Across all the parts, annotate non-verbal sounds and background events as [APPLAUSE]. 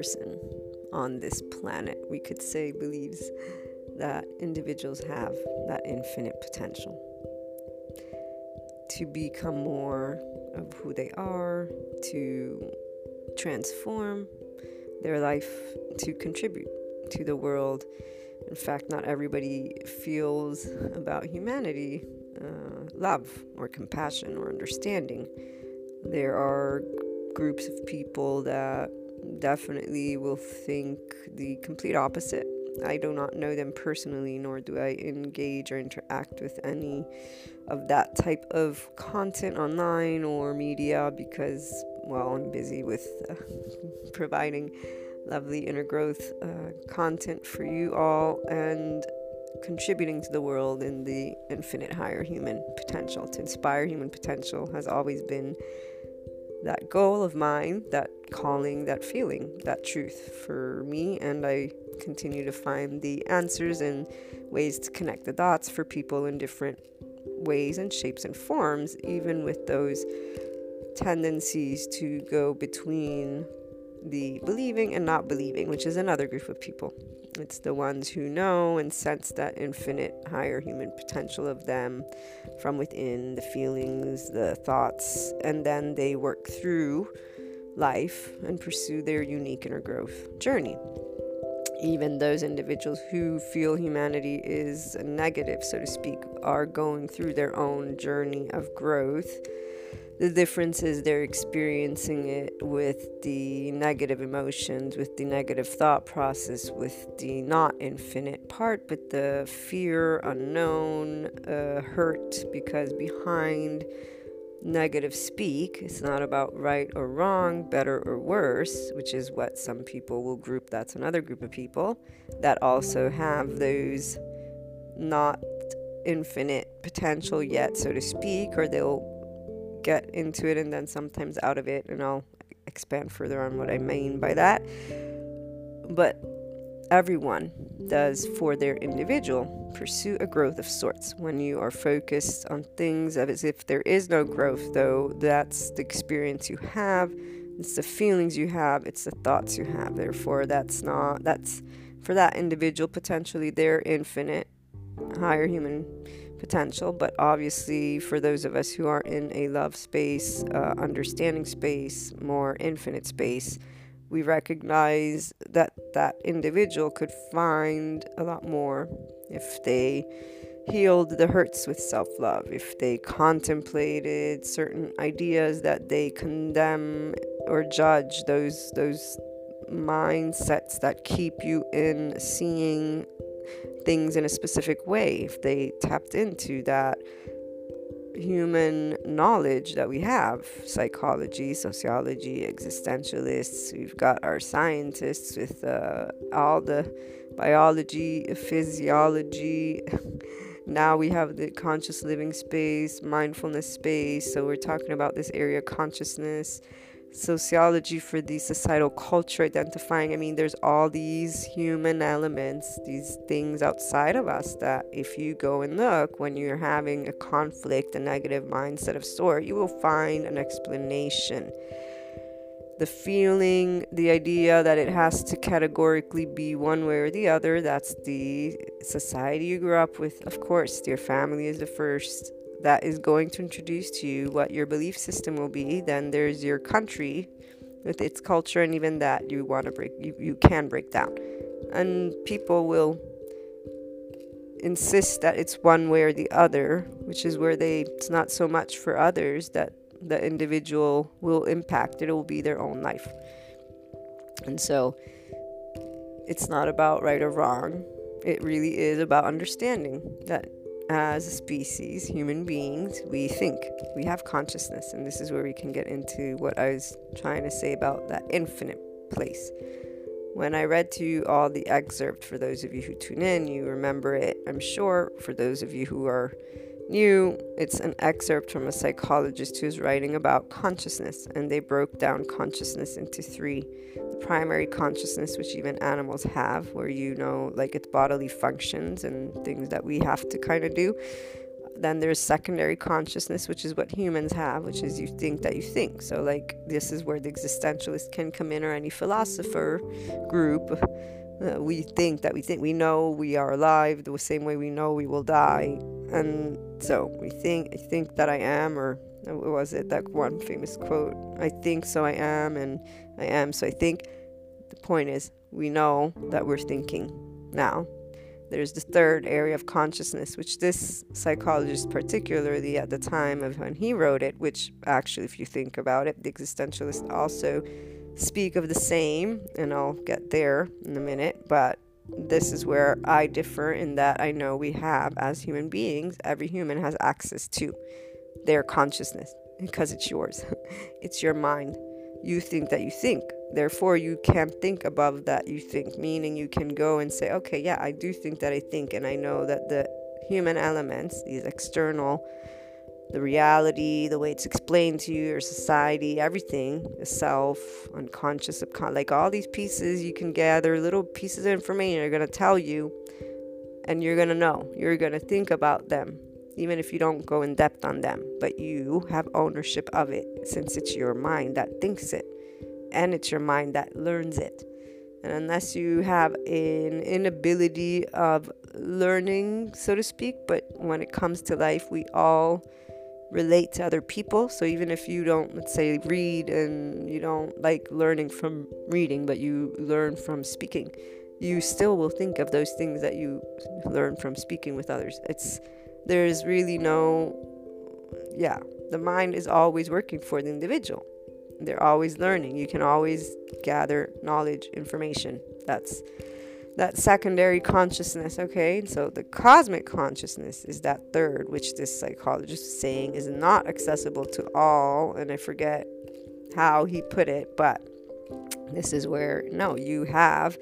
Person on this planet, we could say, believes that individuals have that infinite potential to become more of who they are, to transform their life, to contribute to the world. In fact, not everybody feels about humanity uh, love or compassion or understanding. There are groups of people that definitely will think the complete opposite. I do not know them personally, nor do I engage or interact with any of that type of content online or media because, well, I'm busy with uh, [LAUGHS] providing lovely inner growth uh, content for you all and contributing to the world in the infinite higher human potential. To inspire human potential has always been that goal of mine, that calling, that feeling, that truth for me, and I continue to find the answers and ways to connect the dots for people in different ways and shapes and forms, even with those tendencies to go between the believing and not believing, which is another group of people. It's the ones who know and sense that infinite higher human potential of them from within, the feelings, the thoughts, and then they work through life and pursue their unique inner growth journey even those individuals who feel humanity is negative, so to speak, are going through their own journey of growth. The difference is they're experiencing it with the negative emotions, with the negative thought process, with the not infinite part, but the fear, unknown, uh, hurt, because behind negative speak. It's not about right or wrong, better or worse, which is what some people will group. That's another group of people that also have those not infinite potential yet, so to speak, or they'll get into it and then sometimes out of it. And I'll expand further on what I mean by that. But everyone does for their individual pursue a growth of sorts. When you are focused on things as if there is no growth, though, that's the experience you have, it's the feelings you have, it's the thoughts you have. Therefore, that's not, that's for that individual potentially their infinite higher human potential. But obviously, for those of us who are in a love space, uh, understanding space, more infinite space, we recognize that that individual could find a lot more if they healed the hurts with self love, if they contemplated certain ideas that they condemn or judge, those, those mindsets that keep you in seeing things in a specific way, if they tapped into that human knowledge that we have psychology, sociology, existentialists. We've got our scientists with uh, all the biology, physiology. [LAUGHS] now we have the conscious living space, mindfulness space. So we're talking about this area of consciousness sociology for the societal culture identifying i mean there's all these human elements these things outside of us that if you go and look when you're having a conflict a negative mindset of sort you will find an explanation. The feeling the idea that it has to categorically be one way or the other that's the society you grew up with of course your family is the first that is going to introduce to you what your belief system will be. Then there's your country with its culture, and even that you want to break, you, you can break down. And people will insist that it's one way or the other, which is where they, it's not so much for others that the individual will impact, it will be their own life. And so it's not about right or wrong. It really is about understanding that as a species, human beings, we think, we have consciousness, and this is where we can get into what I was trying to say about that infinite place. When I read to you all the excerpt, for those of you who tune in, you remember it, I'm sure. For those of you who are new, it's an excerpt from a psychologist who's writing about consciousness, and they broke down consciousness into three the primary consciousness, which even animals have, where you know, like its bodily functions and things that we have to kind of do. Then there's secondary consciousness, which is what humans have, which is you think that you think. So, like, this is where the existentialist can come in, or any philosopher group. Uh, we think that we think we know we are alive the same way we know we will die, and so we think I think that I am, or what was it that one famous quote? I think so I am, and I am so I think. The point is, we know that we're thinking now. There's the third area of consciousness, which this psychologist, particularly at the time of when he wrote it, which actually, if you think about it, the existentialist also speak of the same, and I'll get there in a minute, but this is where I differ in that I know we have, as human beings, every human has access to their consciousness because it's yours, [LAUGHS] it's your mind you think that you think. Therefore, you can't think above that you think, meaning you can go and say, okay, yeah, I do think that I think, and I know that the human elements, these external, the reality, the way it's explained to you, your society, everything, the self, unconscious, subconscious, like all these pieces, you can gather little pieces of information are going to tell you, and you're going to know. You're going to think about them even if you don't go in depth on them, but you have ownership of it since it's your mind that thinks it and it's your mind that learns it. And unless you have an inability of learning, so to speak, but when it comes to life, we all relate to other people. So even if you don't, let's say, read and you don't like learning from reading, but you learn from speaking, you still will think of those things that you learn from speaking with others. It's there's really no, yeah, the mind is always working for the individual. They're always learning. You can always gather knowledge, information. That's that secondary consciousness, okay? So the cosmic consciousness is that third, which this psychologist is saying is not accessible to all, and I forget how he put it, but this is where no, you have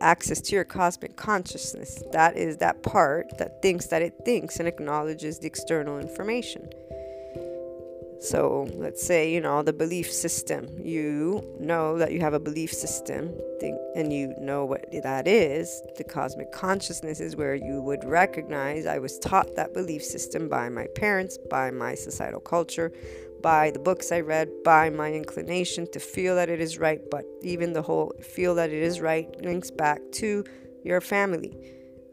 access to your cosmic consciousness. That is that part that thinks that it thinks and acknowledges the external information. So let's say, you know, the belief system. You know that you have a belief system think, and you know what that is. The cosmic consciousness is where you would recognize I was taught that belief system by my parents, by my societal culture, by the books I read, by my inclination to feel that it is right, but even the whole feel that it is right links back to your family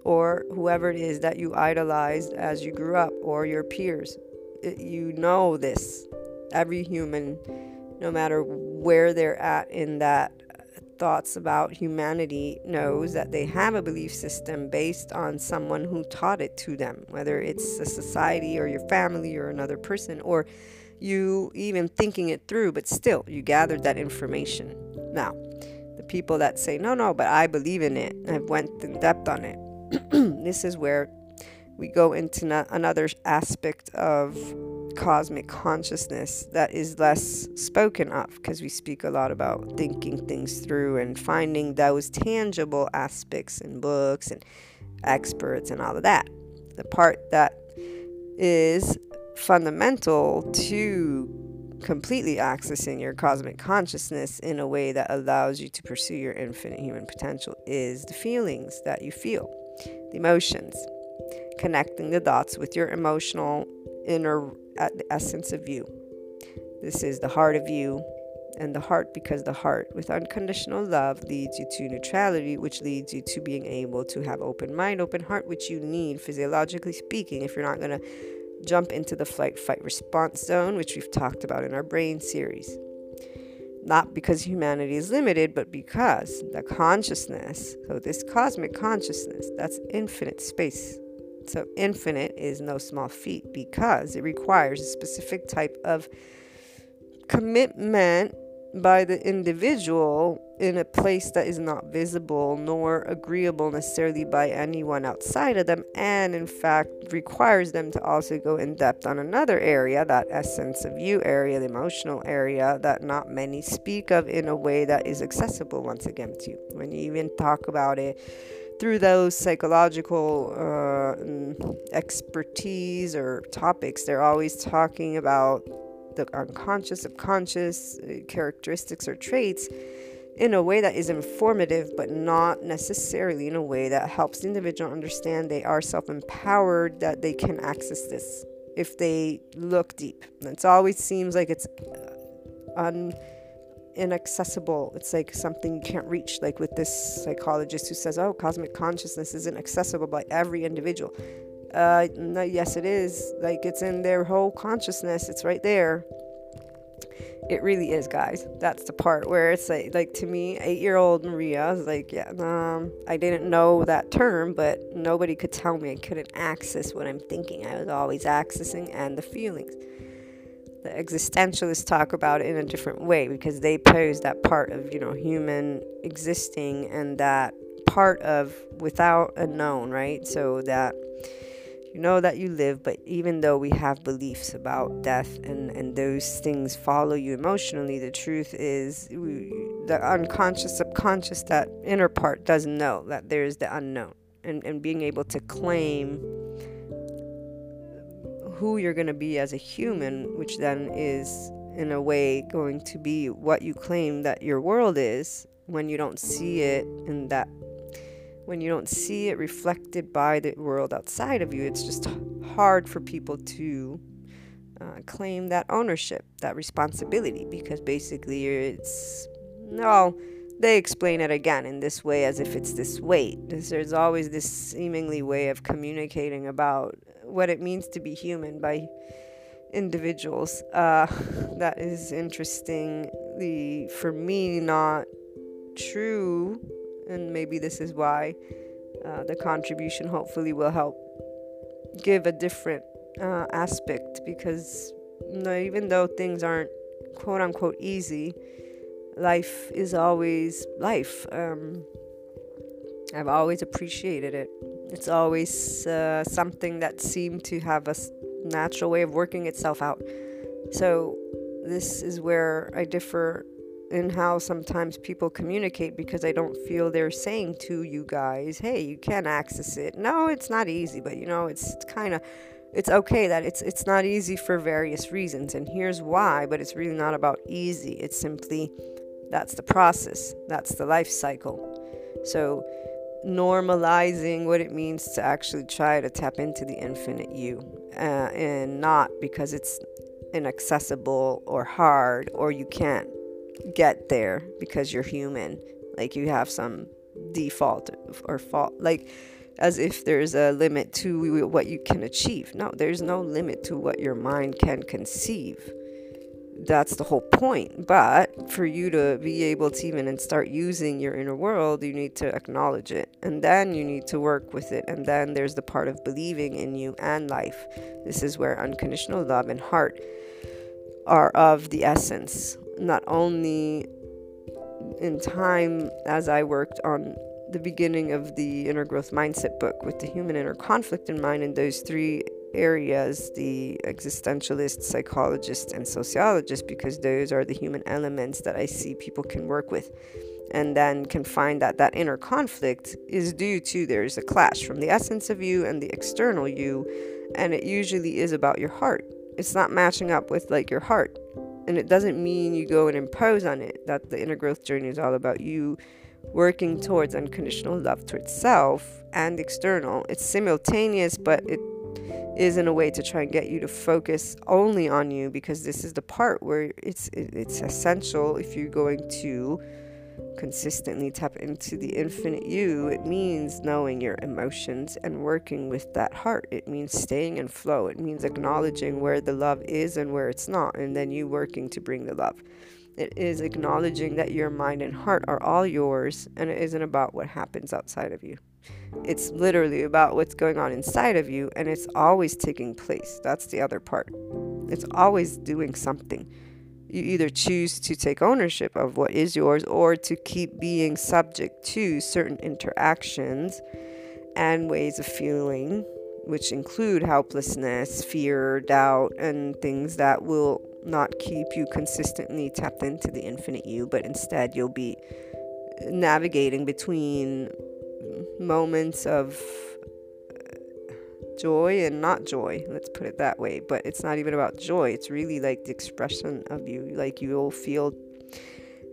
or whoever it is that you idolized as you grew up or your peers. You know this. Every human, no matter where they're at in that thoughts about humanity knows that they have a belief system based on someone who taught it to them, whether it's a society or your family or another person, or you even thinking it through, but still you gathered that information. Now, the people that say, no, no, but I believe in it, I've went in depth on it. [CLEARS THROAT] this is where we go into another aspect of cosmic consciousness that is less spoken of because we speak a lot about thinking things through and finding those tangible aspects in books and experts and all of that. The part that is fundamental to completely accessing your cosmic consciousness in a way that allows you to pursue your infinite human potential is the feelings that you feel, the emotions, connecting the dots with your emotional inner essence of you. This is the heart of you, and the heart because the heart with unconditional love leads you to neutrality, which leads you to being able to have open mind, open heart, which you need physiologically speaking if you're not going to jump into the flight fight response zone, which we've talked about in our brain series. Not because humanity is limited, but because the consciousness, so this cosmic consciousness, that's infinite space, so, infinite is no small feat because it requires a specific type of commitment by the individual in a place that is not visible nor agreeable necessarily by anyone outside of them, and in fact requires them to also go in depth on another area, that essence of you area, the emotional area that not many speak of in a way that is accessible once again to you. When you even talk about it, through those psychological uh, expertise or topics, they're always talking about the unconscious, subconscious uh, characteristics or traits in a way that is informative, but not necessarily in a way that helps the individual understand they are self empowered, that they can access this if they look deep. It always seems like it's uh, un inaccessible. It's like something you can't reach. Like with this psychologist who says, "Oh, cosmic consciousness isn't accessible by every individual." Uh, no, yes, it is. Like it's in their whole consciousness. It's right there. It really is, guys. That's the part where it's like, like to me, eight-year-old Maria I was like, yeah, um, I didn't know that term, but nobody could tell me I couldn't access what I'm thinking. I was always accessing and the feelings the existentialists talk about it in a different way because they pose that part of you know human existing and that part of without a known right? So that you know that you live but even though we have beliefs about death and and those things follow you emotionally the truth is we, the unconscious subconscious that inner part doesn't know that there's the unknown. And and being able to claim who you're going to be as a human, which then is, in a way, going to be what you claim that your world is when you don't see it in that when you don't see it reflected by the world outside of you it's just hard for people to uh, claim that ownership that responsibility because basically it's no they explain it again in this way as if it's this weight. There's always this seemingly way of communicating about what it means to be human by individuals. Uh, that is interestingly, for me, not true. And maybe this is why uh, the contribution hopefully will help give a different uh, aspect because you know, even though things aren't quote unquote easy, life is always life. Um, I've always appreciated it. It's always uh, something that seemed to have a natural way of working itself out. So, this is where I differ in how sometimes people communicate because I don't feel they're saying to you guys, hey, you can access it. No, it's not easy, but you know, it's, it's kind of it's okay that it's it's not easy for various reasons and here's why but it's really not about easy it's simply that's the process that's the life cycle so normalizing what it means to actually try to tap into the infinite you uh, and not because it's inaccessible or hard or you can't get there because you're human. Like you have some default or fault like as if there's a limit to what you can achieve. No there's no limit to what your mind can conceive that's the whole point. But for you to be able to even and start using your inner world, you need to acknowledge it. And then you need to work with it. And then there's the part of believing in you and life. This is where unconditional love and heart are of the essence. Not only in time as I worked on the beginning of the inner growth mindset book with the human inner conflict in mind, and those three areas the existentialist, psychologist, and sociologist because those are the human elements that I see people can work with. And then can find that that inner conflict is due to there's a clash from the essence of you and the external you, and it usually is about your heart. It's not matching up with like your heart. And it doesn't mean you go and impose on it that the inner growth journey is all about you working towards unconditional love towards self and external. It's simultaneous, but it is in a way to try and get you to focus only on you because this is the part where it's it's essential. If you're going to consistently tap into the infinite you it means knowing your emotions and working with that heart. It means staying in flow. It means acknowledging where the love is and where it's not and then you working to bring the love. It is acknowledging that your mind and heart are all yours and it isn't about what happens outside of you it's literally about what's going on inside of you, and it's always taking place. That's the other part. It's always doing something. You either choose to take ownership of what is yours or to keep being subject to certain interactions and ways of feeling, which include helplessness, fear, doubt, and things that will not keep you consistently tapped into the infinite you, but instead you'll be navigating between moments of uh, joy and not joy let's put it that way but it's not even about joy it's really like the expression of you. Like you'll feel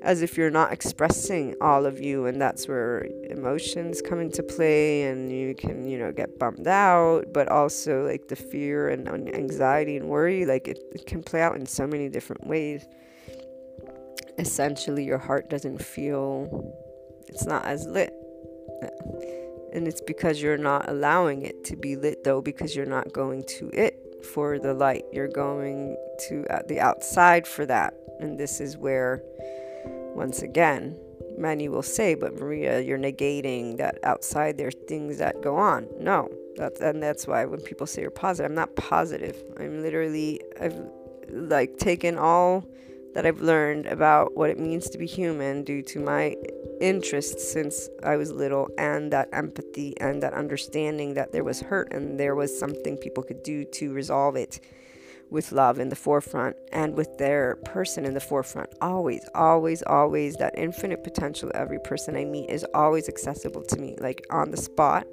as if you're not expressing all of you and that's where emotions come into play and you can you know get bummed out but also like the fear and anxiety and worry like it, it can play out in so many different ways. Essentially your heart doesn't feel it's not as lit and it's because you're not allowing it to be lit, though, because you're not going to it for the light. You're going to uh, the outside for that. And this is where, once again, many will say, but Maria, you're negating that outside there's things that go on. No, that's and that's why when people say you're positive, I'm not positive. I'm literally I've like taken all that I've learned about what it means to be human due to my interest since I was little and that empathy and that understanding that there was hurt and there was something people could do to resolve it with love in the forefront and with their person in the forefront. Always, always, always, that infinite potential every person I meet is always accessible to me, like on the spot,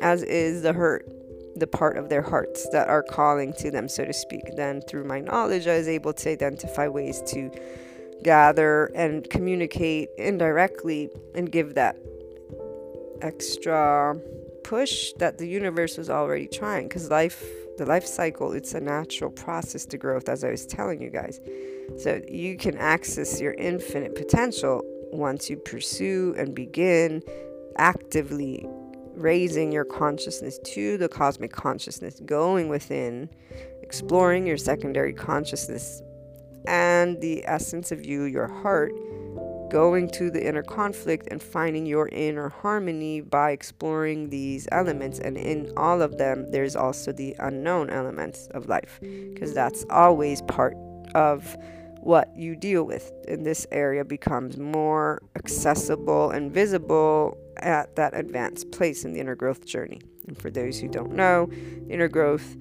as is the hurt the part of their hearts that are calling to them, so to speak. Then, through my knowledge, I was able to identify ways to gather and communicate indirectly and give that extra push that the universe was already trying. Because life the life cycle it's a natural process to growth as i was telling you guys. So you can access your infinite potential once you pursue and begin actively raising your consciousness to the cosmic consciousness, going within, exploring your secondary consciousness and the essence of you, your heart, going to the inner conflict and finding your inner harmony by exploring these elements. And in all of them, there's also the unknown elements of life, because that's always part of what you deal with in this area becomes more accessible and visible at that advanced place in the inner growth journey. And for those who don't know, inner growth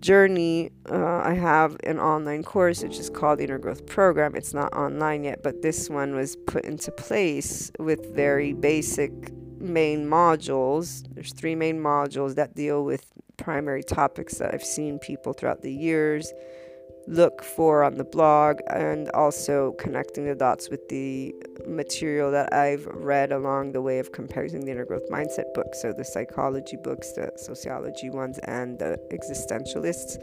journey, uh, I have an online course which is called the Inner Growth Program. It's not online yet, but this one was put into place with very basic main modules. There's three main modules that deal with primary topics that I've seen people throughout the years look for on the blog and also connecting the dots with the material that I've read along the way of composing the inner growth mindset books. So the psychology books, the sociology ones, and the existentialists.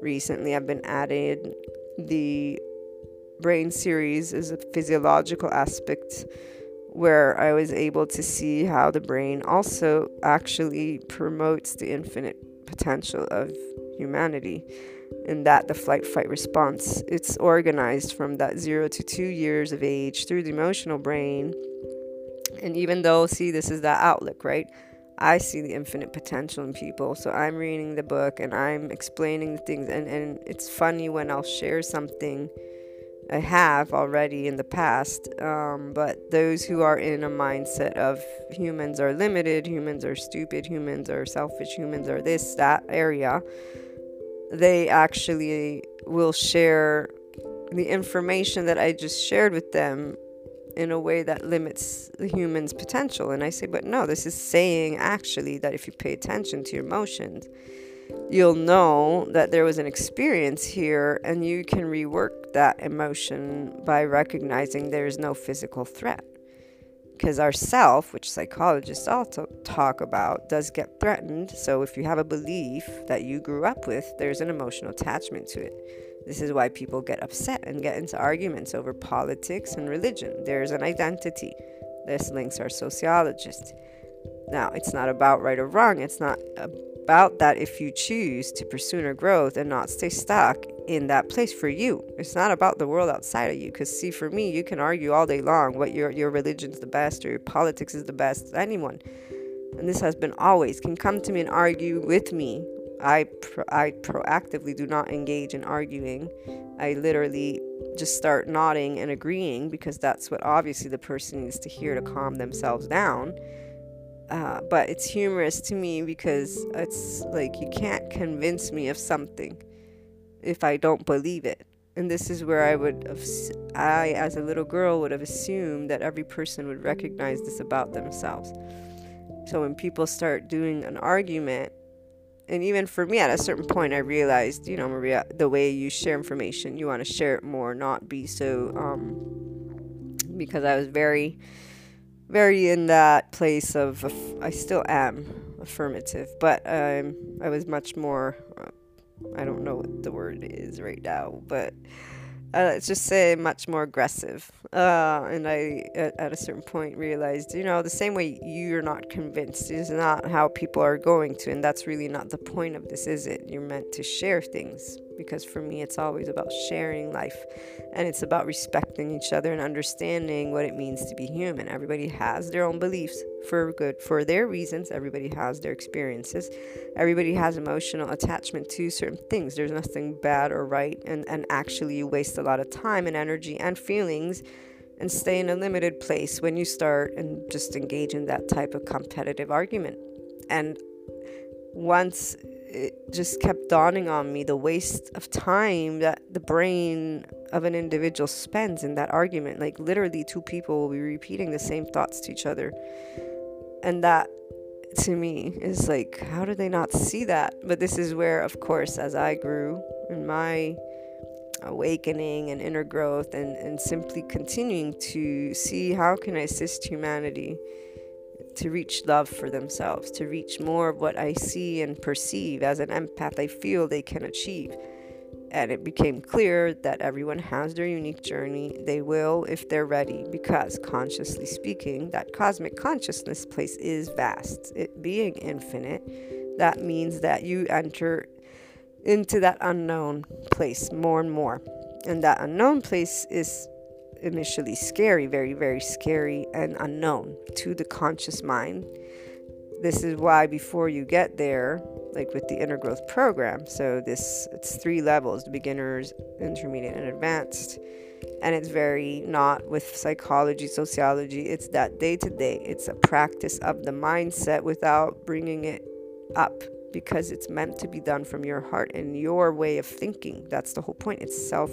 Recently, I've been added the brain series is a physiological aspect where I was able to see how the brain also actually promotes the infinite potential of humanity. And that the flight fight response, it's organized from that zero to two years of age through the emotional brain. And even though, see, this is that outlook, right? I see the infinite potential in people. So I'm reading the book and I'm explaining the things. And, and it's funny when I'll share something I have already in the past. Um, but those who are in a mindset of humans are limited, humans are stupid, humans are selfish, humans are this, that area, they actually will share the information that I just shared with them in a way that limits the human's potential. And I say, but no, this is saying actually that if you pay attention to your emotions, you'll know that there was an experience here and you can rework that emotion by recognizing there's no physical threat. Because our self, which psychologists also talk about, does get threatened. So if you have a belief that you grew up with, there's an emotional attachment to it. This is why people get upset and get into arguments over politics and religion. There's an identity. This links our sociologists. Now, it's not about right or wrong. It's not about that if you choose to pursue inner growth and not stay stuck in that place for you. It's not about the world outside of you. Because see, for me, you can argue all day long what your your religion's the best or your politics is the best. Anyone, and this has been always can come to me and argue with me I, pro- I proactively do not engage in arguing. I literally just start nodding and agreeing because that's what obviously the person needs to hear to calm themselves down. Uh, but it's humorous to me because it's like you can't convince me of something if I don't believe it. And this is where I would I as a little girl would have assumed that every person would recognize this about themselves. So when people start doing an argument and even for me at a certain point i realized you know maria the way you share information you want to share it more not be so um because i was very very in that place of i still am affirmative but um i was much more uh, i don't know what the word is right now but uh, let's just say much more aggressive. Uh, and I, at, at, a certain point, realized, you know, the same way you're not convinced is not how people are going to. And that's really not the point of this, is it? You're meant to share things because for me it's always about sharing life and it's about respecting each other and understanding what it means to be human. Everybody has their own beliefs for good for their reasons. Everybody has their experiences. Everybody has emotional attachment to certain things. There's nothing bad or right and and actually you waste a lot of time and energy and feelings and stay in a limited place when you start and just engage in that type of competitive argument. And once it just kept dawning on me the waste of time that the brain of an individual spends in that argument. Like, literally, two people will be repeating the same thoughts to each other. And that, to me, is like, how do they not see that? But this is where, of course, as I grew in my awakening and inner growth and, and simply continuing to see how can I assist humanity to reach love for themselves, to reach more of what I see and perceive as an empath, I feel they can achieve. And it became clear that everyone has their unique journey. They will if they're ready, because consciously speaking, that cosmic consciousness place is vast. It being infinite, that means that you enter into that unknown place more and more. And that unknown place is initially scary, very, very scary and unknown to the conscious mind. This is why before you get there, like with the inner growth program, so this it's three levels: the beginners, intermediate, and advanced. And it's very not with psychology, sociology. It's that day to day. It's a practice of the mindset without bringing it up because it's meant to be done from your heart and your way of thinking. That's the whole point. It's self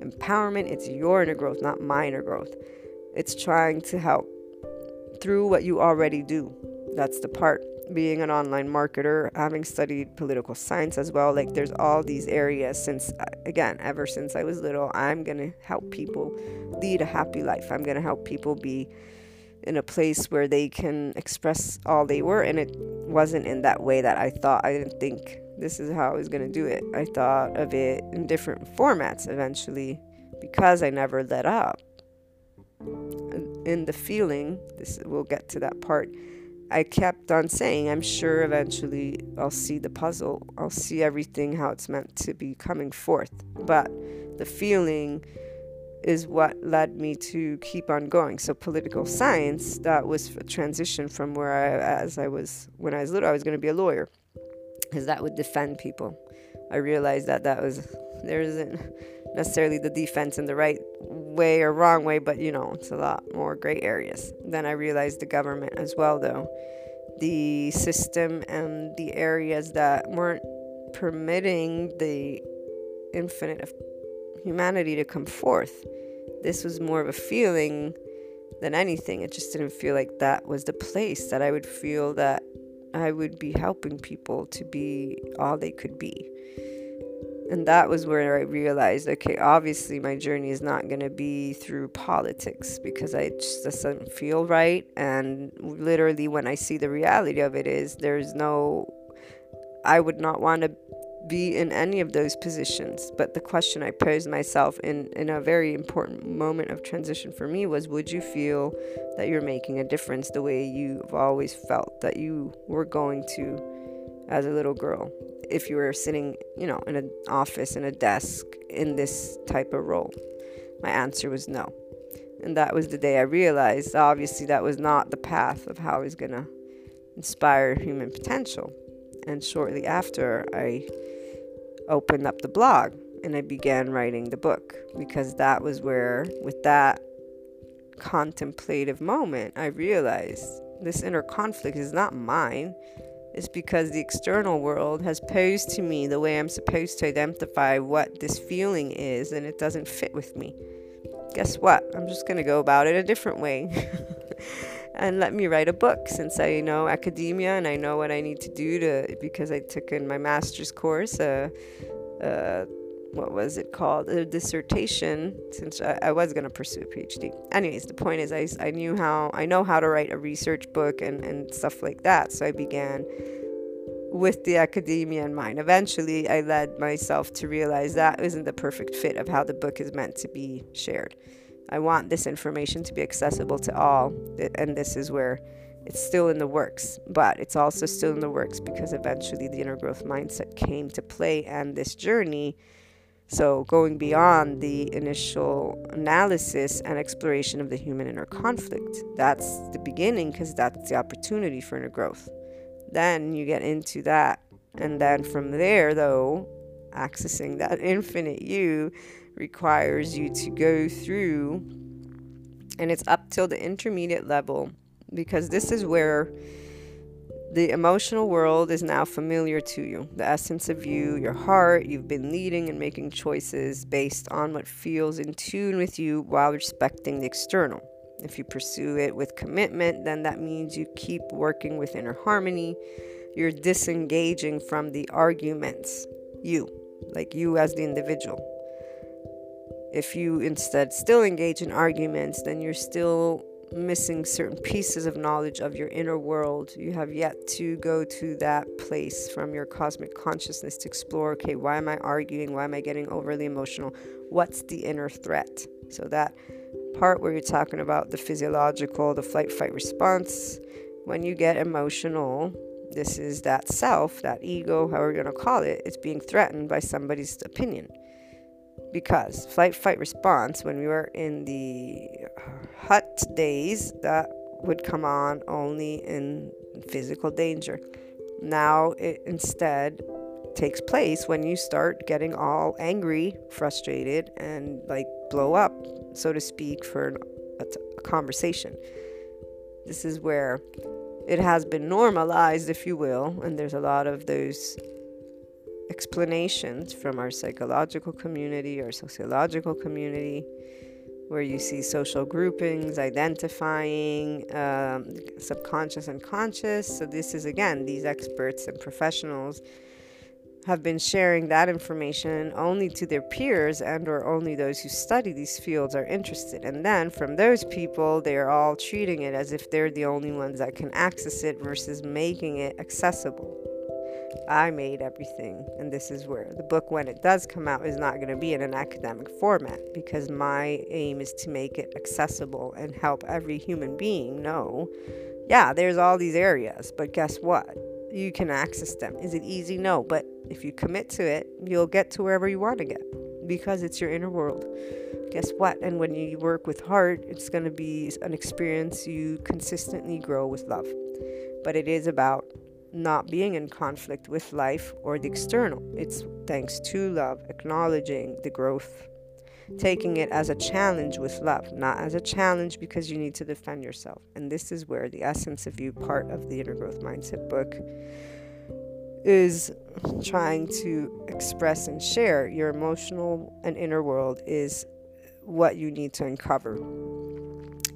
empowerment. It's your inner growth, not my inner growth. It's trying to help through what you already do. That's the part. Being an online marketer, having studied political science as well, like there's all these areas since, uh, again, ever since I was little, I'm going to help people lead a happy life. I'm going to help people be in a place where they can express all they were. And it wasn't in that way that I thought. I didn't think this is how I was going to do it. I thought of it in different formats eventually because I never let up. In the feeling, this we'll get to that part. I kept on saying, I'm sure eventually I'll see the puzzle. I'll see everything how it's meant to be coming forth. But the feeling is what led me to keep on going. So political science, that was a transition from where I, as I was, when I was little, I was going to be a lawyer because that would defend people. I realized that that was, there isn't necessarily the defense in the right way or wrong way, but you know, it's a lot more gray areas. Then I realized the government as well, though. The system and the areas that weren't permitting the infinite of humanity to come forth. This was more of a feeling than anything. It just didn't feel like that was the place that I would feel that I would be helping people to be all they could be. And that was where I realized okay, obviously my journey is not going to be through politics because I just doesn't feel right. And literally, when I see the reality of it, is there's no, I would not want to be in any of those positions. But the question I posed myself in, in a very important moment of transition for me was Would you feel that you're making a difference the way you've always felt that you were going to as a little girl? If you were sitting, you know, in an office, in a desk, in this type of role? My answer was no. And that was the day I realized obviously that was not the path of how I was going to inspire human potential. And shortly after, I opened up the blog and I began writing the book because that was where, with that contemplative moment, I realized this inner conflict is not mine. It's because the external world has posed to me the way I'm supposed to identify what this feeling is, and it doesn't fit with me. Guess what? I'm just going to go about it a different way. [LAUGHS] and let me write a book since I know academia and I know what I need to do to because I took in my master's course uh, uh, what was it called a dissertation since I, I was going to pursue a PhD. Anyways, the point is I, I knew how I know how to write a research book and, and stuff like that. So I began with the academia in mind. Eventually, I led myself to realize that isn't the perfect fit of how the book is meant to be shared. I want this information to be accessible to all, and this is where it's still in the works, but it's also still in the works because eventually the inner growth mindset came to play and this journey. So, going beyond the initial analysis and exploration of the human inner conflict, that's the beginning because that's the opportunity for inner growth. Then you get into that. And then from there, though, accessing that [LAUGHS] infinite you requires you to go through, and it's up till the intermediate level because this is where the emotional world is now familiar to you. The essence of you, your heart, you've been leading and making choices based on what feels in tune with you while respecting the external. If you pursue it with commitment, then that means you keep working with inner harmony. You're disengaging from the arguments, you, like you as the individual. If you instead still engage in arguments, then you're still missing certain pieces of knowledge of your inner world. You have yet to go to that place from your cosmic consciousness to explore okay, why am I arguing? Why am I getting overly emotional? What's the inner threat? So, that part where you're talking about the physiological, the flight fight response, when you get emotional, this is that self, that ego, however you're going to call it, it's being threatened by somebody's opinion because flight fight response when we were in the hut days that would come on only in physical danger. Now it instead takes place when you start getting all angry frustrated and like blow up so to speak for a, a conversation. This is where it has been normalized if you will and there's a lot of those explanations from our psychological community or sociological community, where you see social groupings, identifying um, subconscious and conscious. So, this is again, these experts and professionals have been sharing that information only to their peers and or only those who study these fields are interested and then from those people they're all treating it as if they're the only ones that can access it versus making it accessible I made everything. And this is where the book, when it does come out, is not going to be in an academic format because my aim is to make it accessible and help every human being know yeah, there's all these areas, but guess what? You can access them. Is it easy? No, but if you commit to it, you'll get to wherever you want to get because it's your inner world. Guess what? And when you work with heart, it's going to be an experience you consistently grow with love. But it is about not being in conflict with life or the external. It's thanks to love, acknowledging the growth, taking it as a challenge with love, not as a challenge because you need to defend yourself. And this is where the essence of you, part of the Inner Growth Mindset book, is trying to express and share. Your emotional and inner world is what you need to uncover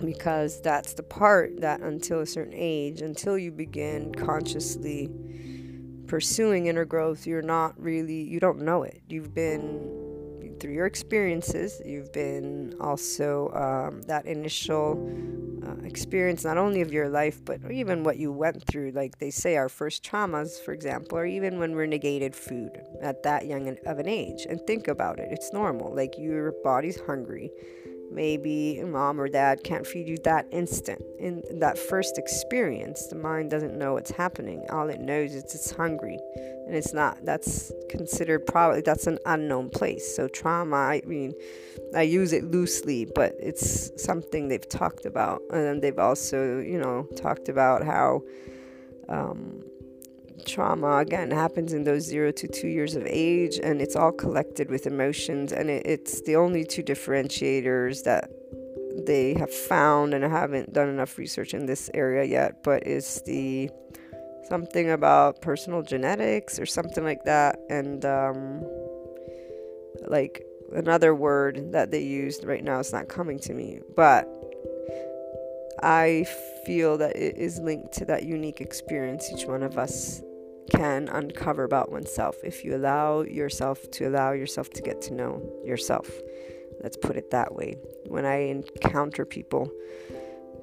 because that's the part that until a certain age, until you begin consciously pursuing inner growth, you're not really, you don't know it. You've been through your experiences, you've been also um, that initial uh, experience, not only of your life, but even what you went through. Like they say, our first traumas, for example, or even when we're negated food at that young of an age. And think about it, it's normal. Like your body's hungry maybe mom or dad can't feed you that instant. In that first experience the mind doesn't know what's happening. All it knows is it's hungry and it's not. That's considered probably that's an unknown place. So trauma i mean i use it loosely but it's something they've talked about. And they've also you know talked about how um, trauma again happens in those zero to two years of age and it's all collected with emotions and it, it's the only two differentiators that they have found and I haven't done enough research in this area yet but it's the something about personal genetics or something like that and um, like another word that they used right now is not coming to me but I feel that it is linked to that unique experience each one of us can uncover about oneself if you allow yourself to allow yourself to get to know yourself. Let's put it that way. When I encounter people,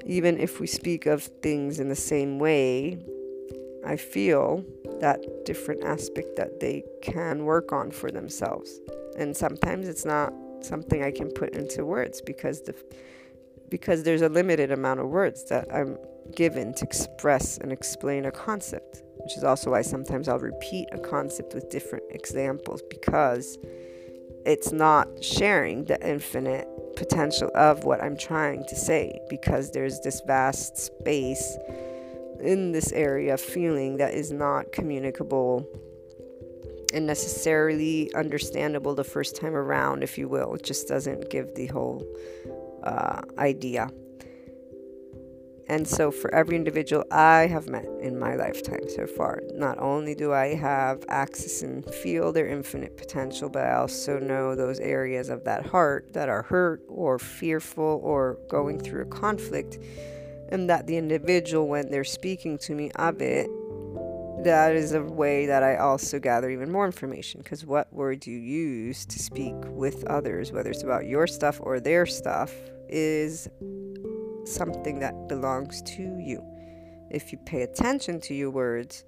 even if we speak of things in the same way, I feel that different aspect that they can work on for themselves. And sometimes it's not something I can put into words because the because there's a limited amount of words that I'm given to express and explain a concept which is also why sometimes I'll repeat a concept with different examples because it's not sharing the infinite potential of what I'm trying to say because there's this vast space in this area of feeling that is not communicable and necessarily understandable the first time around, if you will. It just doesn't give the whole uh, idea. And so, for every individual I have met in my lifetime so far, not only do I have access and feel their infinite potential, but I also know those areas of that heart that are hurt or fearful or going through a conflict. And that the individual, when they're speaking to me of it, that is a way that I also gather even more information. Because what words you use to speak with others, whether it's about your stuff or their stuff, is something that belongs to you. If you pay attention to your words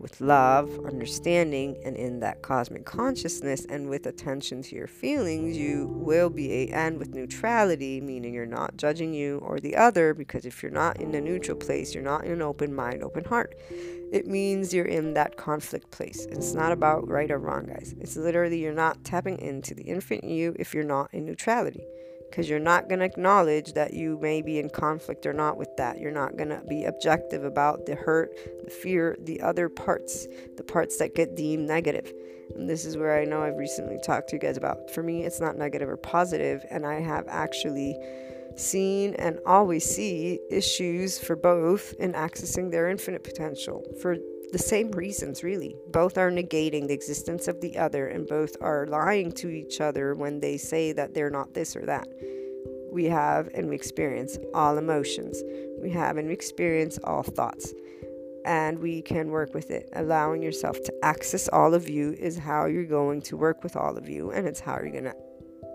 with love, understanding, and in that cosmic consciousness, and with attention to your feelings, you will be a, and with neutrality, meaning you're not judging you or the other, because if you're not in a neutral place, you're not in an open mind, open heart. It means you're in that conflict place. It's not about right or wrong, guys. It's literally you're not tapping into the infinite you if you're not in neutrality because you're not going to acknowledge that you may be in conflict or not with that. You're not going to be objective about the hurt, the fear, the other parts, the parts that get deemed negative. And this is where I know I've recently talked to you guys about. For me, it's not negative or positive, and I have actually seen and always see issues for both in accessing their infinite potential. For the same reasons, really. Both are negating the existence of the other, and both are lying to each other when they say that they're not this or that. We have and we experience all emotions, we have and we experience all thoughts, and we can work with it. Allowing yourself to access all of you is how you're going to work with all of you, and it's how you're going to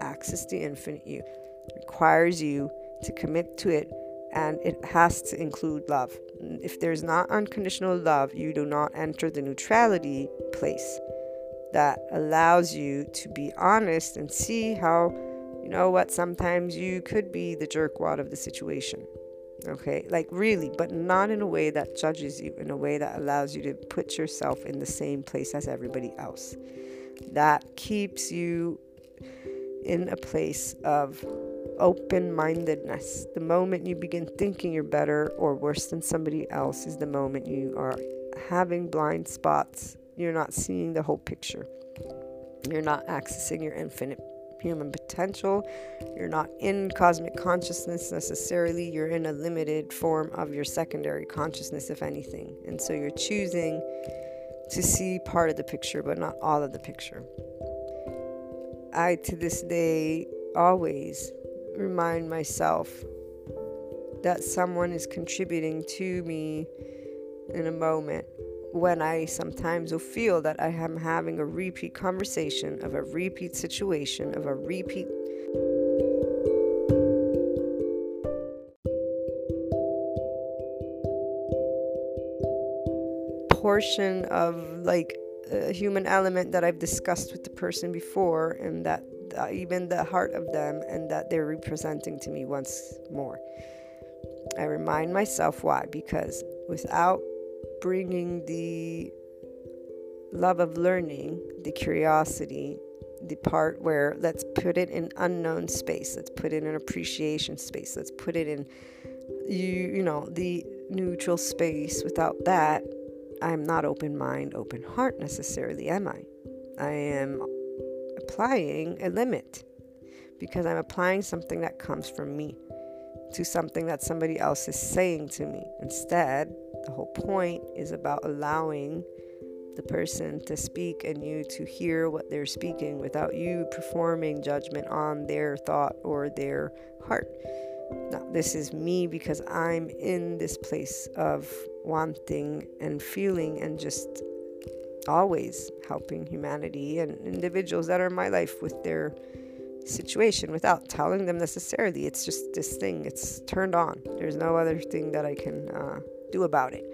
access the infinite you. It requires you to commit to it and it has to include love. If there's not unconditional love, you do not enter the neutrality place that allows you to be honest and see how, you know what, sometimes you could be the jerkwad of the situation. Okay, like really, but not in a way that judges you, in a way that allows you to put yourself in the same place as everybody else. That keeps you in a place of open mindedness. The moment you begin thinking you're better or worse than somebody else is the moment you are having blind spots. You're not seeing the whole picture. You're not accessing your infinite human potential. You're not in cosmic consciousness necessarily. You're in a limited form of your secondary consciousness, if anything. And so you're choosing to see part of the picture, but not all of the picture. I, to this day, always remind myself that someone is contributing to me in a moment when I sometimes will feel that I am having a repeat conversation of a repeat situation of a repeat portion of like a human element that I've discussed with the person before and that uh, even the heart of them and that they're representing to me once more. I remind myself why because without bringing the love of learning, the curiosity, the part where let's put it in unknown space, let's put it in appreciation space, let's put it in you you know the neutral space. Without that, I'm not open mind, open heart necessarily, am I? I am applying a limit because I'm applying something that comes from me to something that somebody else is saying to me. Instead, the whole point is about allowing the person to speak and you to hear what they're speaking without you performing judgment on their thought or their heart. Now, this is me because I'm in this place of wanting and feeling and just always helping humanity and individuals that are in my life with their situation without telling them necessarily. It's just this thing, it's turned on. There's no other thing that I can uh, do about it.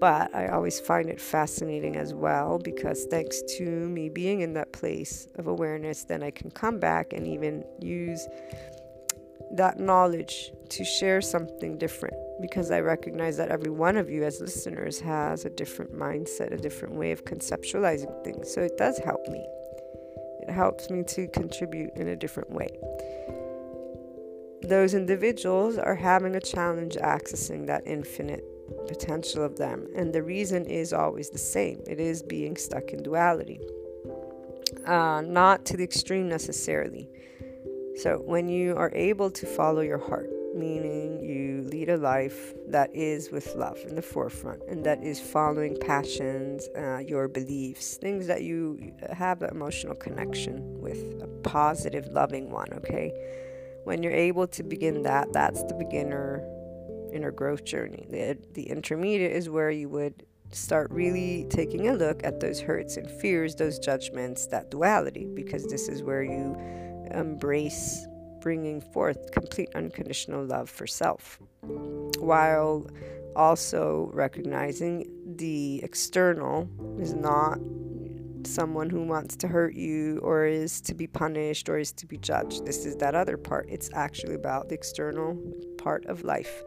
But I always find it fascinating as well because thanks to me being in that place of awareness, then I can come back and even use that knowledge to share something different because I recognize that every one of you as listeners has a different mindset, a different way of conceptualizing things. So it does help me. It helps me to contribute in a different way. Those individuals are having a challenge accessing that infinite potential of them, and the reason is always the same it is being stuck in duality. Uh, not to the extreme necessarily. So, when you are able to follow your heart, meaning you lead a life that is with love in the forefront and that is following passions, uh, your beliefs, things that you have an emotional connection with, a positive, loving one, okay? When you're able to begin that, that's the beginner inner growth journey. The, the intermediate is where you would start really taking a look at those hurts and fears, those judgments, that duality, because this is where you embrace bringing forth complete unconditional love for self, while also recognizing the external is not someone who wants to hurt you or is to be punished or is to be judged. This is that other part. It's actually about the external part of life.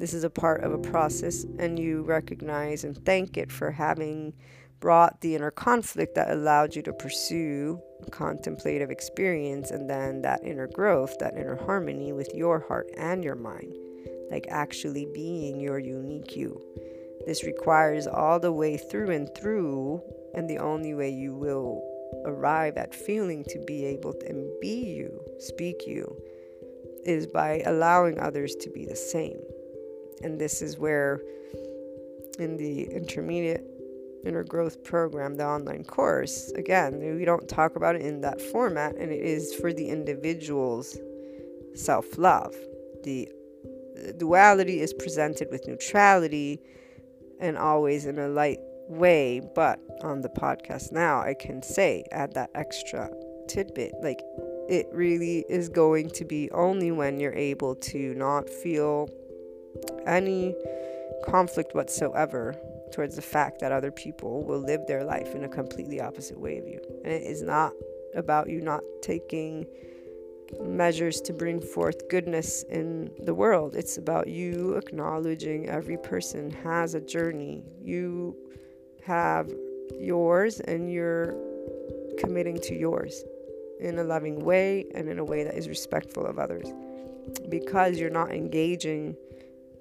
This is a part of a process, and you recognize and thank it for having brought the inner conflict that allowed you to pursue contemplative experience and then that inner growth, that inner harmony with your heart and your mind, like actually being your unique you. This requires all the way through and through, and the only way you will arrive at feeling to be able to be you, speak you, is by allowing others to be the same. And this is where, in the intermediate inner growth program, the online course, again, we don't talk about it in that format, and it is for the individual's self love. The duality is presented with neutrality and always in a light way, but on the podcast now, I can say, add that extra tidbit. Like, it really is going to be only when you're able to not feel any conflict whatsoever towards the fact that other people will live their life in a completely opposite way of you. And it is not about you not taking measures to bring forth goodness in the world. It's about you acknowledging every person has a journey. You have yours and you're committing to yours in a loving way and in a way that is respectful of others because you're not engaging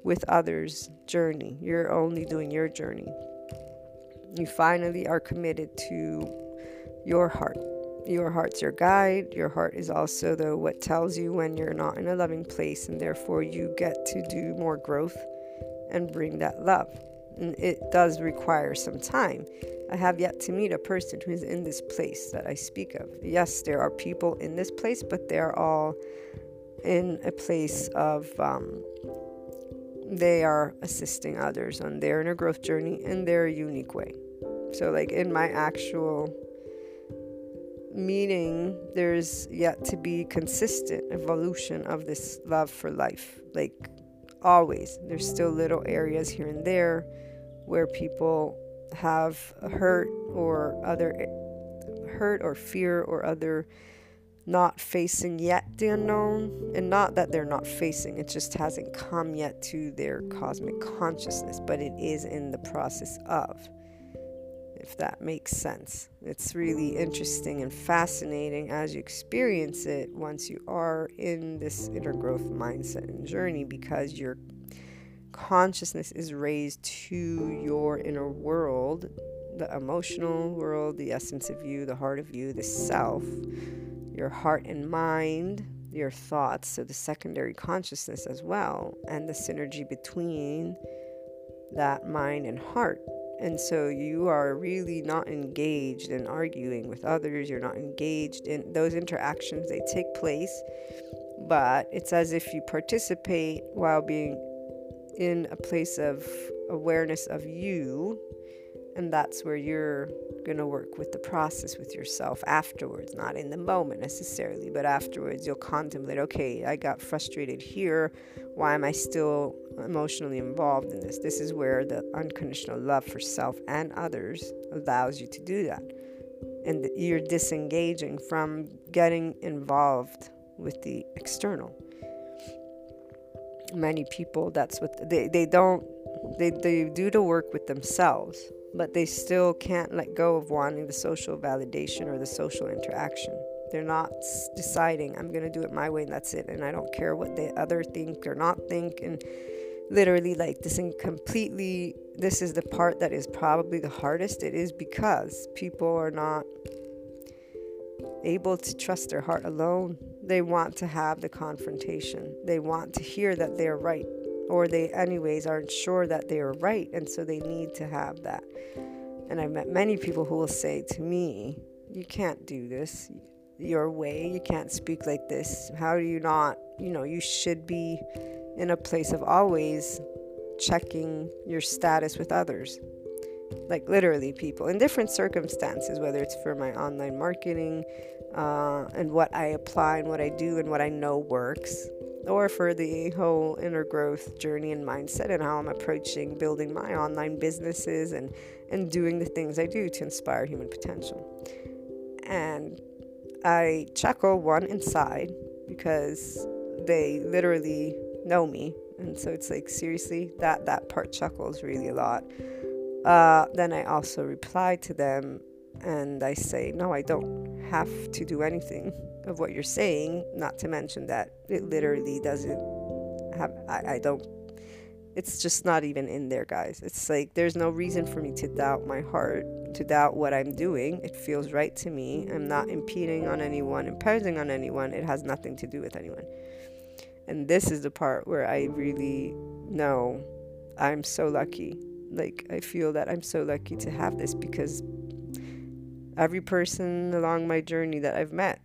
with others' journey. You're only doing your journey. You finally are committed to your heart your heart's your guide. Your heart is also the what tells you when you're not in a loving place, and therefore you get to do more growth and bring that love. And it does require some time. I have yet to meet a person who is in this place that I speak of. Yes, there are people in this place, but they're all in a place of um, they are assisting others on their inner growth journey in their unique way. So, like in my actual meaning there's yet to be consistent evolution of this love for life like always there's still little areas here and there where people have hurt or other hurt or fear or other not facing yet the unknown and not that they're not facing it just hasn't come yet to their cosmic consciousness but it is in the process of if that makes sense. It's really interesting and fascinating as you experience it once you are in this inner growth mindset and journey because your consciousness is raised to your inner world, the emotional world, the essence of you, the heart of you, the self, your heart and mind, your thoughts, so the secondary consciousness as well, and the synergy between that mind and heart and so you are really not engaged in arguing with others. You're not engaged in those interactions. They take place, but it's as if you participate while being in a place of awareness of you. And that's where you're going to work with the process with yourself afterwards, not in the moment necessarily, but afterwards you'll contemplate okay, I got frustrated here. Why am I still emotionally involved in this. This is where the unconditional love for self and others allows you to do that. And you're disengaging from getting involved with the external. Many people, that's what they, they don't, they, they do the work with themselves, but they still can't let go of wanting the social validation or the social interaction. They're not deciding, I'm going to do it my way and that's it. And I don't care what the other think or not think. And literally like this and completely this is the part that is probably the hardest it is because people are not able to trust their heart alone they want to have the confrontation they want to hear that they're right or they anyways aren't sure that they are right and so they need to have that. And i've met many people who will say to me you can't do this your way. You can't speak like this. How do you not you know you should be in a place of always checking your status with others. Like literally, people in different circumstances, whether it's for my online marketing uh, and what I apply and what I do and what I know works, or for the whole inner growth journey and mindset and how I'm approaching building my online businesses and, and doing the things I do to inspire human potential. And I chuckle one inside because they literally know me. And so it's like seriously that that part chuckles really a lot. Uh, then i also reply to them and i say no i don't have to do anything of what you're saying not to mention that it literally doesn't have i, I don't it's just not even in there guys. It's like there's no reason for me to doubt my heart to doubt what i'm doing. It feels right to me. I'm not impeding on anyone imposing on anyone. It has nothing to do with anyone. And this is the part where I really know I'm so lucky. Like, I feel that I'm so lucky to have this because every person along my journey that I've met,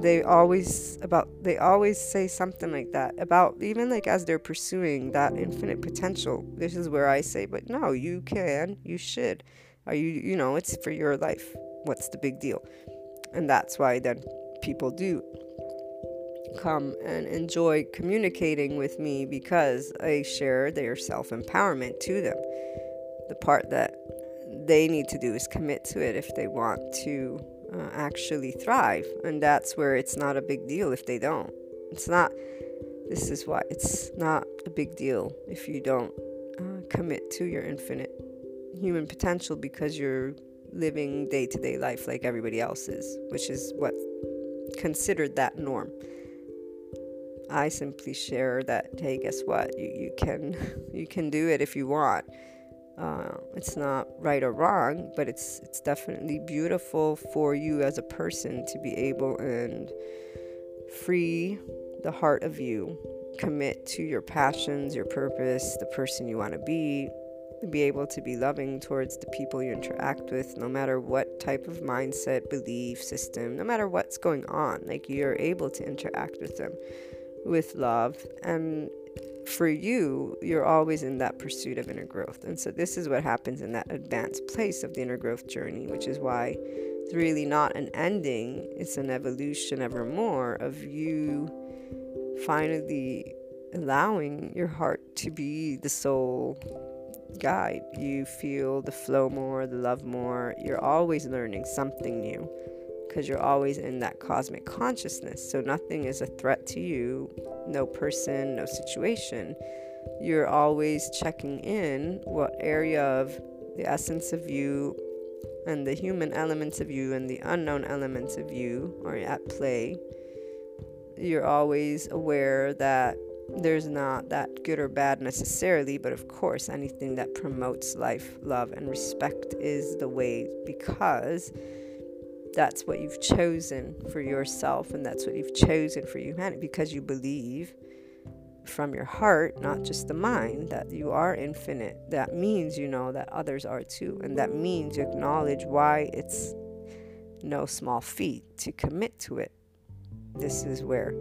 they always about they always say something like that about even like as they're pursuing that infinite potential this is where i say but no you can you should. Are you you know it's for your life. What's the big deal? And that's why then people do come and enjoy communicating with me because I share their self empowerment to them. The part that they need to do is commit to it if they want to uh, actually thrive. And that's where it's not a big deal if they don't. It's not, this is why it's not a big deal if you don't uh, commit to your infinite human potential because you're living day to day life like everybody else is, which is what considered that norm. I simply share that hey, guess what? You you can [LAUGHS] you can do it if you want. Uh, it's not right or wrong, but it's it's definitely beautiful for you as a person to be able and free the heart of you, commit to your passions, your purpose, the person you want to be, be able to be loving towards the people you interact with, no matter what type of mindset, belief system, no matter what's going on. Like you're able to interact with them with love. And for you, you're always in that pursuit of inner growth. And so this is what happens in that advanced place of the inner growth journey, which is why it's really not an ending, it's an evolution ever more of you finally allowing your heart to be the soul guide. You feel the flow more, the love more. You're always learning something new because you're always in that cosmic consciousness. So nothing is a threat to you, no person, no situation. You're always checking in what area of the essence of you and the human elements of you and the unknown elements of you are at play. You're always aware that there's not that good or bad necessarily, but of course, anything that promotes life, love, and respect is the way because that's what you've chosen for yourself and that's what you've chosen for humanity because you believe from your heart, not just the mind, that you are infinite. That means you know that others are too, and that means you acknowledge why it's no small feat to commit to it. This is where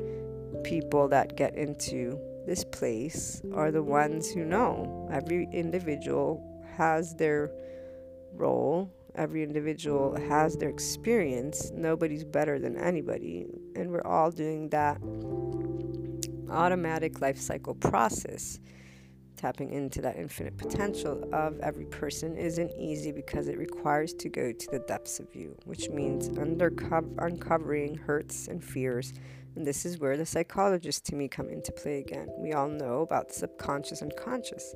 people that get into this place are the ones who know. Every individual has their role, every individual has their experience. Nobody's better than anybody. And we're all doing that automatic life cycle process. Tapping into that infinite potential of every person isn't easy because it requires to go to the depths of you, which means uncovering hurts and fears and this is where the psychologists to me come into play again. We all know about the subconscious and conscious.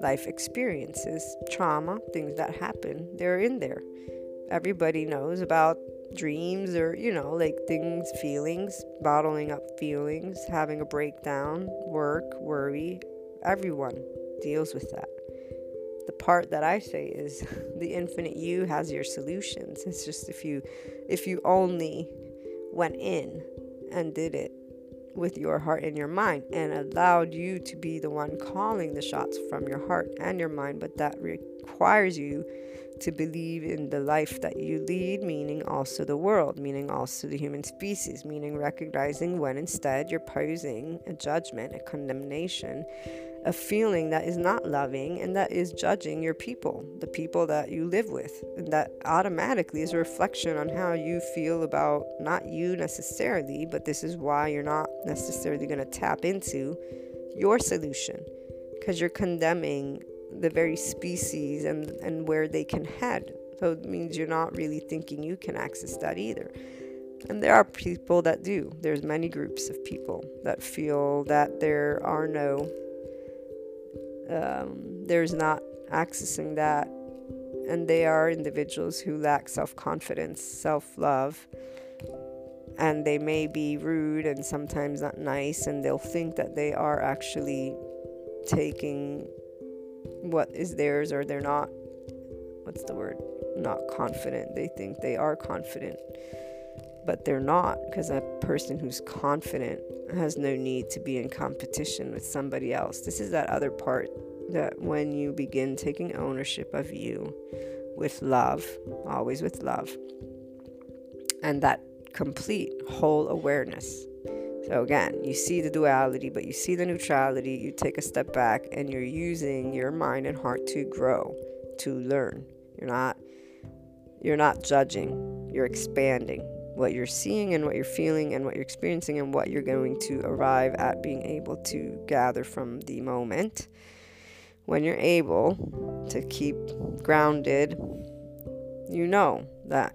Life experiences, trauma, things that happen, they're in there. Everybody knows about dreams or, you know, like things, feelings, bottling up feelings, having a breakdown, work, worry. Everyone deals with that. The part that I say is [LAUGHS] the infinite you has your solutions. It's just if you if you only went in and did it with your heart and your mind and allowed you to be the one calling the shots from your heart and your mind. But that requires you to believe in the life that you lead, meaning also the world, meaning also the human species, meaning recognizing when instead you're posing a judgment, a condemnation a feeling that is not loving and that is judging your people, the people that you live with. And that automatically is a reflection on how you feel about not you necessarily, but this is why you're not necessarily going to tap into your solution because you're condemning the very species and, and where they can head. So it means you're not really thinking you can access that either. And there are people that do. There's many groups of people that feel that there are no um, there's not accessing that. And they are individuals who lack self confidence, self love, and they may be rude and sometimes not nice, and they'll think that they are actually taking what is theirs or they're not. What's the word? Not confident. They think they are confident, but they're not because a person who's confident has no need to be in competition with somebody else. This is that other part that when you begin taking ownership of you with love, always with love, and that complete whole awareness. So, again, you see the duality, but you see the neutrality. You take a step back and you're using your mind and heart to grow, to learn. You're not you're not judging, you're expanding what you're seeing and what you're feeling and what you're experiencing and what you're going to arrive at being able to gather from the moment when you're able to keep grounded, you know that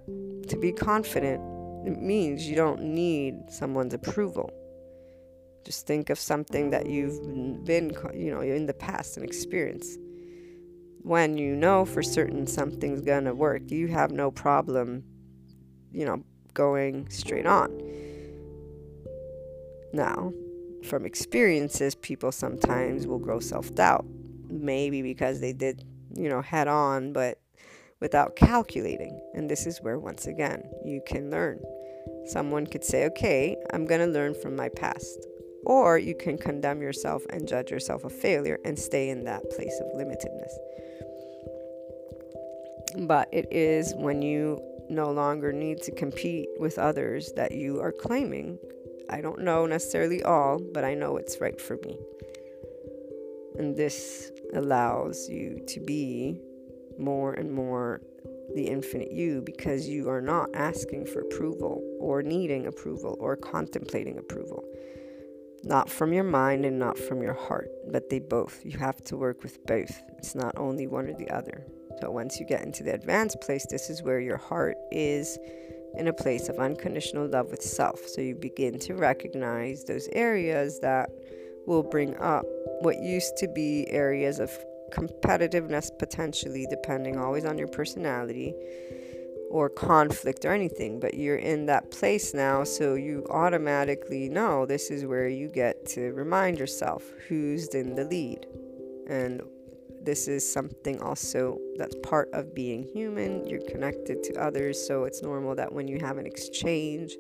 To be confident it means you don't need someone's approval. Just think of something that you've been, you know, in the past and experience. When you know for certain something's gonna work, you have no problem, you know, going straight on. Now, from experiences, people sometimes will grow self doubt. Maybe because they did, you know, head on, but without calculating. And this is where, once again, you can learn. Someone could say, okay, I'm going to learn from my past. Or you can condemn yourself and judge yourself a failure and stay in that place of limitedness. But it is when you no longer need to compete with others that you are claiming, I don't know necessarily all, but I know it's right for me. And this allows you to be more and more the infinite you because you are not asking for approval or needing approval or contemplating approval. Not from your mind and not from your heart, but they both. You have to work with both. It's not only one or the other. So once you get into the advanced place, this is where your heart is in a place of unconditional love with self. So you begin to recognize those areas that will bring up what used to be areas of competitiveness potentially depending always on your personality or conflict or anything but you're in that place now so you automatically know this is where you get to remind yourself who's in the lead. And this is something also that's part of being human you're connected to others so it's normal that when you have an exchange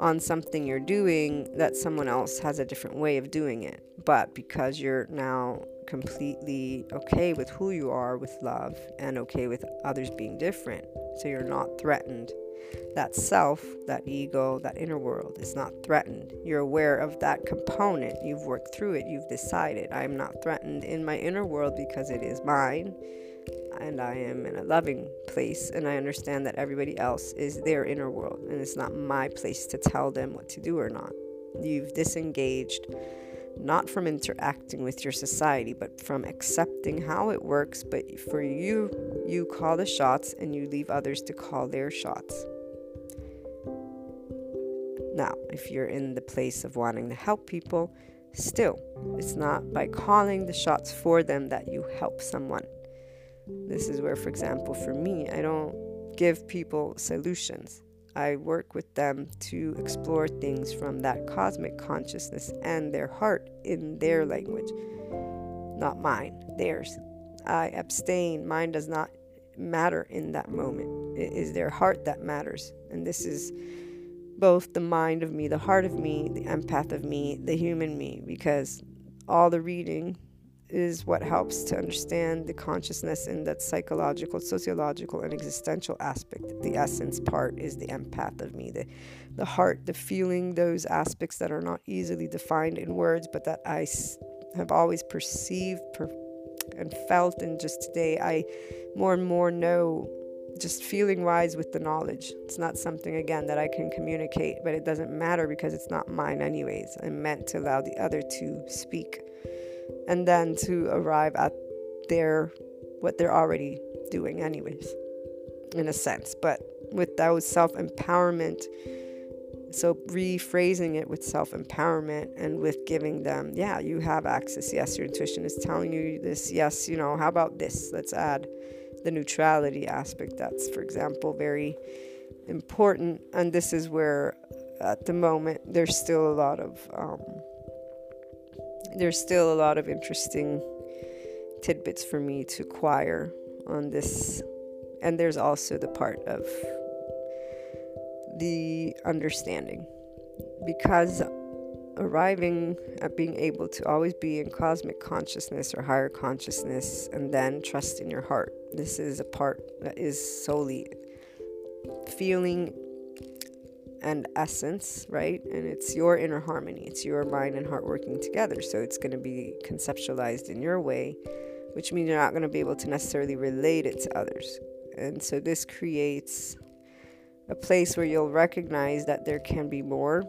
on something you're doing that someone else has a different way of doing it. But because you're now completely okay with who you are with love and okay with others being different. So you're not threatened. That self, that ego, that inner world is not threatened. You're aware of that component. You've worked through it. You've decided I'm not threatened in my inner world because it is mine and I am in a loving place and I understand that everybody else is their inner world and it's not my place to tell them what to do or not. You've disengaged not from interacting with your society, but from accepting how it works. But for you, you call the shots and you leave others to call their shots. Now, if you're in the place of wanting to help people, still, it's not by calling the shots for them that you help someone. This is where, for example, for me, I don't give people solutions. I work with them to explore things from that cosmic consciousness and their heart in their language, not mine, theirs. I abstain. Mine does not matter in that moment. It is their heart that matters. And this is both the mind of me, the heart of me, the empath of me, the human me, because all the reading is what helps to understand the consciousness in that psychological, sociological, and existential aspect. The essence part is the empath of me, the, the heart, the feeling, those aspects that are not easily defined in words, but that I have always perceived per- and felt. And just today, I more and more know just feeling wise with the knowledge. It's not something, again, that I can communicate, but it doesn't matter because it's not mine, anyways. I'm meant to allow the other to speak and then to arrive at their what they're already doing anyways in a sense. But with those self-empowerment so rephrasing it with self-empowerment and with giving them yeah you have access. Yes your intuition is telling you this. Yes you know how about this? Let's add the neutrality aspect that's for example very important. And this is where at the moment there's still a lot of um, there's still a lot of interesting tidbits for me to acquire on this. And there's also the part of the understanding. Because arriving at being able to always be in cosmic consciousness or higher consciousness and then trust in your heart. This is a part that is solely feeling and essence, right? And it's your inner harmony. It's your mind and heart working together. So it's going to be conceptualized in your way, which means you're not going to be able to necessarily relate it to others. And so this creates a place where you'll recognize that there can be more,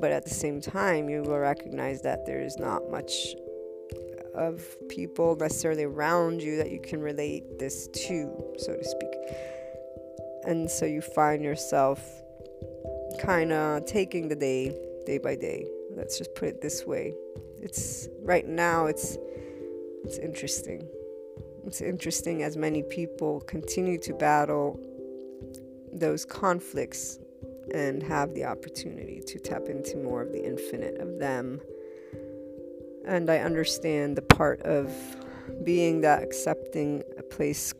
but at the same time, you will recognize that there's not much of people necessarily around you that you can relate this to, so to speak. and so you find yourself kind of taking the day day by day. Let's just put it this way. It's right now it's it's interesting. It's interesting as many people continue to battle those conflicts and have the opportunity to tap into more of the infinite of them. And i understand the part of being that accepting a place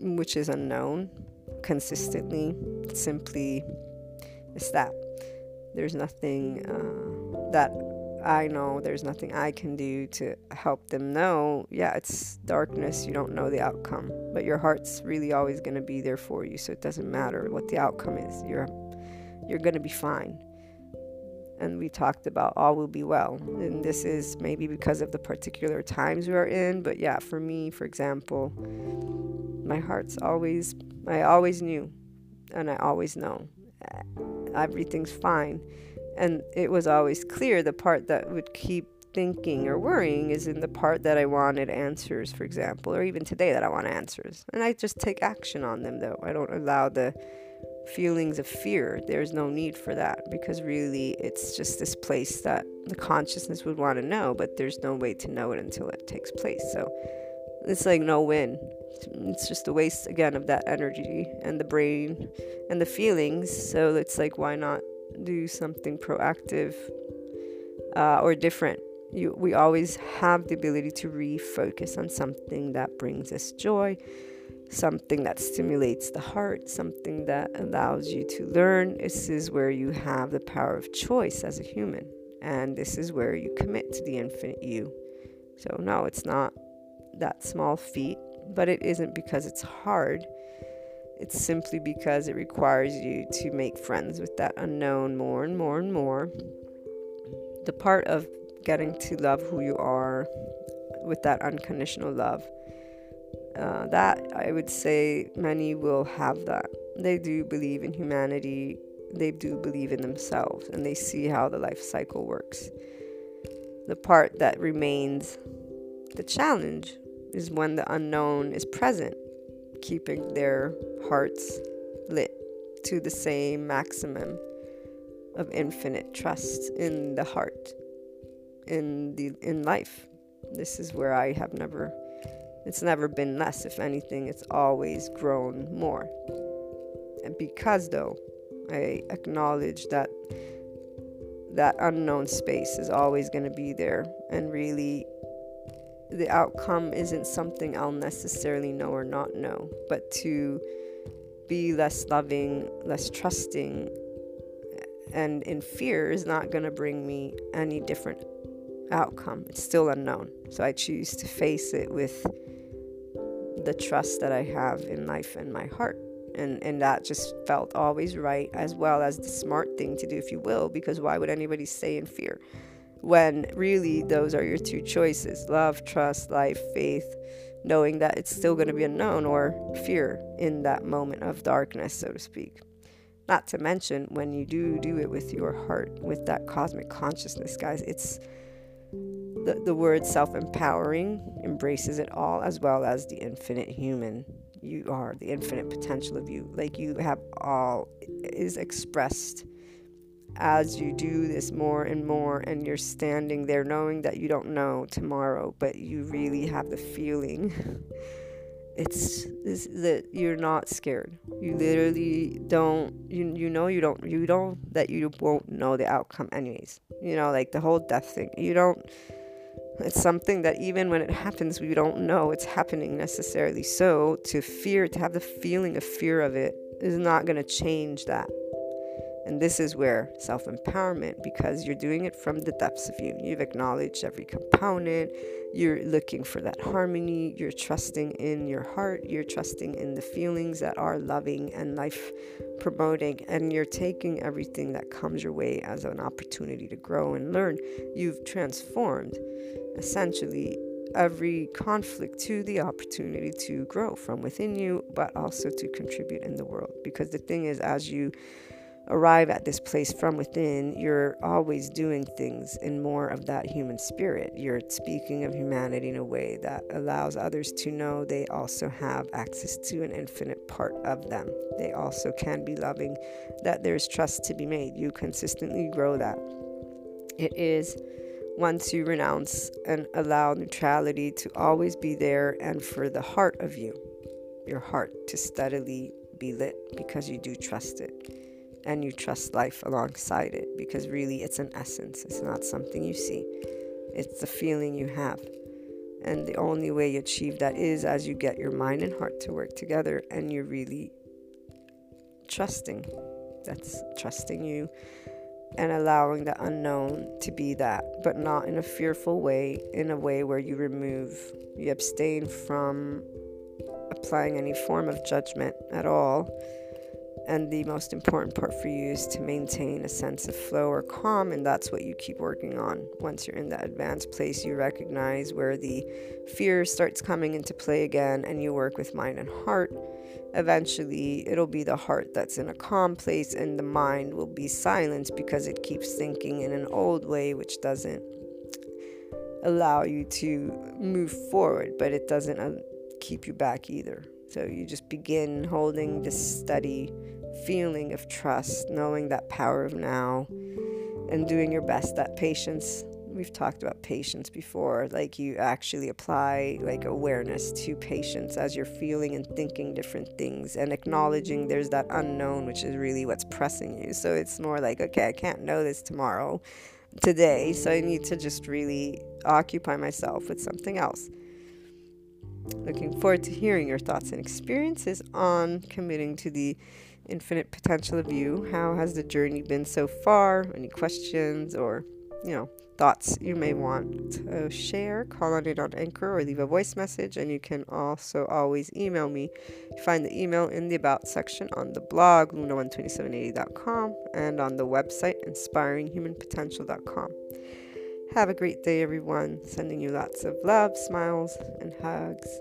which is unknown consistently simply is that there's nothing uh, that I know there's nothing I can do to help them know. Yeah, it's darkness. You don't know the outcome, but your heart's really always going to be there for you. So it doesn't matter what the outcome is. You're you're going to be fine. And we talked about all will be well. And this is maybe because of the particular times we're in, but yeah, for me, for example, my heart's always I always knew and I always know everything's fine and it was always clear the part that would keep thinking or worrying is in the part that I wanted answers, for example, or even today that I want answers. And I just take action on them, though. I don't allow the feelings of fear. There's no need for that because really it's just this place that the consciousness would want to know, but there's no way to know it until it takes place. So it's like no win. It's just a waste again of that energy and the brain and the feelings. So it's like, why not do something proactive uh, or different. You, we always have the ability to refocus on something that brings us joy, something that stimulates the heart, something that allows you to learn. This is where you have the power of choice as a human, and this is where you commit to the infinite you. So, no, it's not that small feat, but it isn't because it's hard it's simply because it requires you to make friends with that unknown more and more and more. The part of getting to love who you are with that unconditional love. Uh, that I would say many will have that. They do believe in humanity, they do believe in themselves, and they see how the life cycle works. The part that remains the challenge is when the unknown is present keeping their hearts lit to the same maximum of infinite trust in the heart in the in life. This is where i have never it's never been less. If anything it's always grown more. And because though i acknowledge that that unknown space is always going to be there and really the outcome isn't something I'll necessarily know or not know, but to be less loving, less trusting, and in fear is not going to bring me any different outcome. It's still unknown. So I choose to face it with the trust that I have in life and my heart. And, and that just felt always right, as well as the smart thing to do, if you will, because why would anybody stay in fear? When really those are your two choices love, trust, life, faith, knowing that it's still going to be unknown, or fear in that moment of darkness, so to speak. Not to mention when you do do it with your heart, with that cosmic consciousness, guys, it's the, the word self empowering embraces it all as well as the infinite human you are, the infinite potential of you. Like you have all is expressed as you do this more and more and you're standing there knowing that you don't know tomorrow but you really have the feeling [LAUGHS] it's, it's that you're not scared. You literally don't you you know you don't you don't that you won't know the outcome anyways. You know like the whole death thing. You don't it's something that even when it happens we don't know it's happening necessarily. So to fear to have the feeling of fear of it is not going to change that and this is where self empowerment, because you're doing it from the depths of you. You've acknowledged every component. You're looking for that harmony. You're trusting in your heart. You're trusting in the feelings that are loving and life promoting. And you're taking everything that comes your way as an opportunity to grow and learn. You've transformed essentially every conflict to the opportunity to grow from within you, but also to contribute in the world. Because the thing is, as you arrive at this place from within, you're always doing things in more of that human spirit. You're speaking of humanity in a way that allows others to know they also have access to an infinite part of them. They also can be loving, that there's trust to be made. You consistently grow that. It is once you renounce and allow neutrality to always be there and for the heart of you, your heart to steadily be lit because you do trust it and you trust life alongside it because really it's an essence. It's not something you see, it's the feeling you have. And the only way you achieve that is as you get your mind and heart to work together and you're really trusting. That's trusting you and allowing the unknown to be that, but not in a fearful way, in a way where you remove, you abstain from applying any form of judgment at all and the most important part for you is to maintain a sense of flow or calm, and that's what you keep working on. Once you're in that advanced place, you recognize where the fear starts coming into play again, and you work with mind and heart. Eventually, it'll be the heart that's in a calm place, and the mind will be silenced because it keeps thinking in an old way, which doesn't allow you to move forward, but it doesn't uh, keep you back either. So you just begin holding this steady feeling of trust, knowing that power of now, and doing your best. That patience, we've talked about patience before, like you actually apply like awareness to patience as you're feeling and thinking different things and acknowledging there's that unknown, which is really what's pressing you. So it's more like, okay, I can't know this tomorrow, today, so I need to just really occupy myself with something else. Looking forward to hearing your thoughts and experiences on committing to the infinite potential of you. How has the journey been so far? Any questions or, you know, thoughts you may want to share? Call on it on Anchor or leave a voice message. And you can also always email me. You find the email in the About section on the blog, luna12780.com, and on the website, inspiringhumanpotential.com. Have a great day, everyone. Sending you lots of love, smiles, and hugs.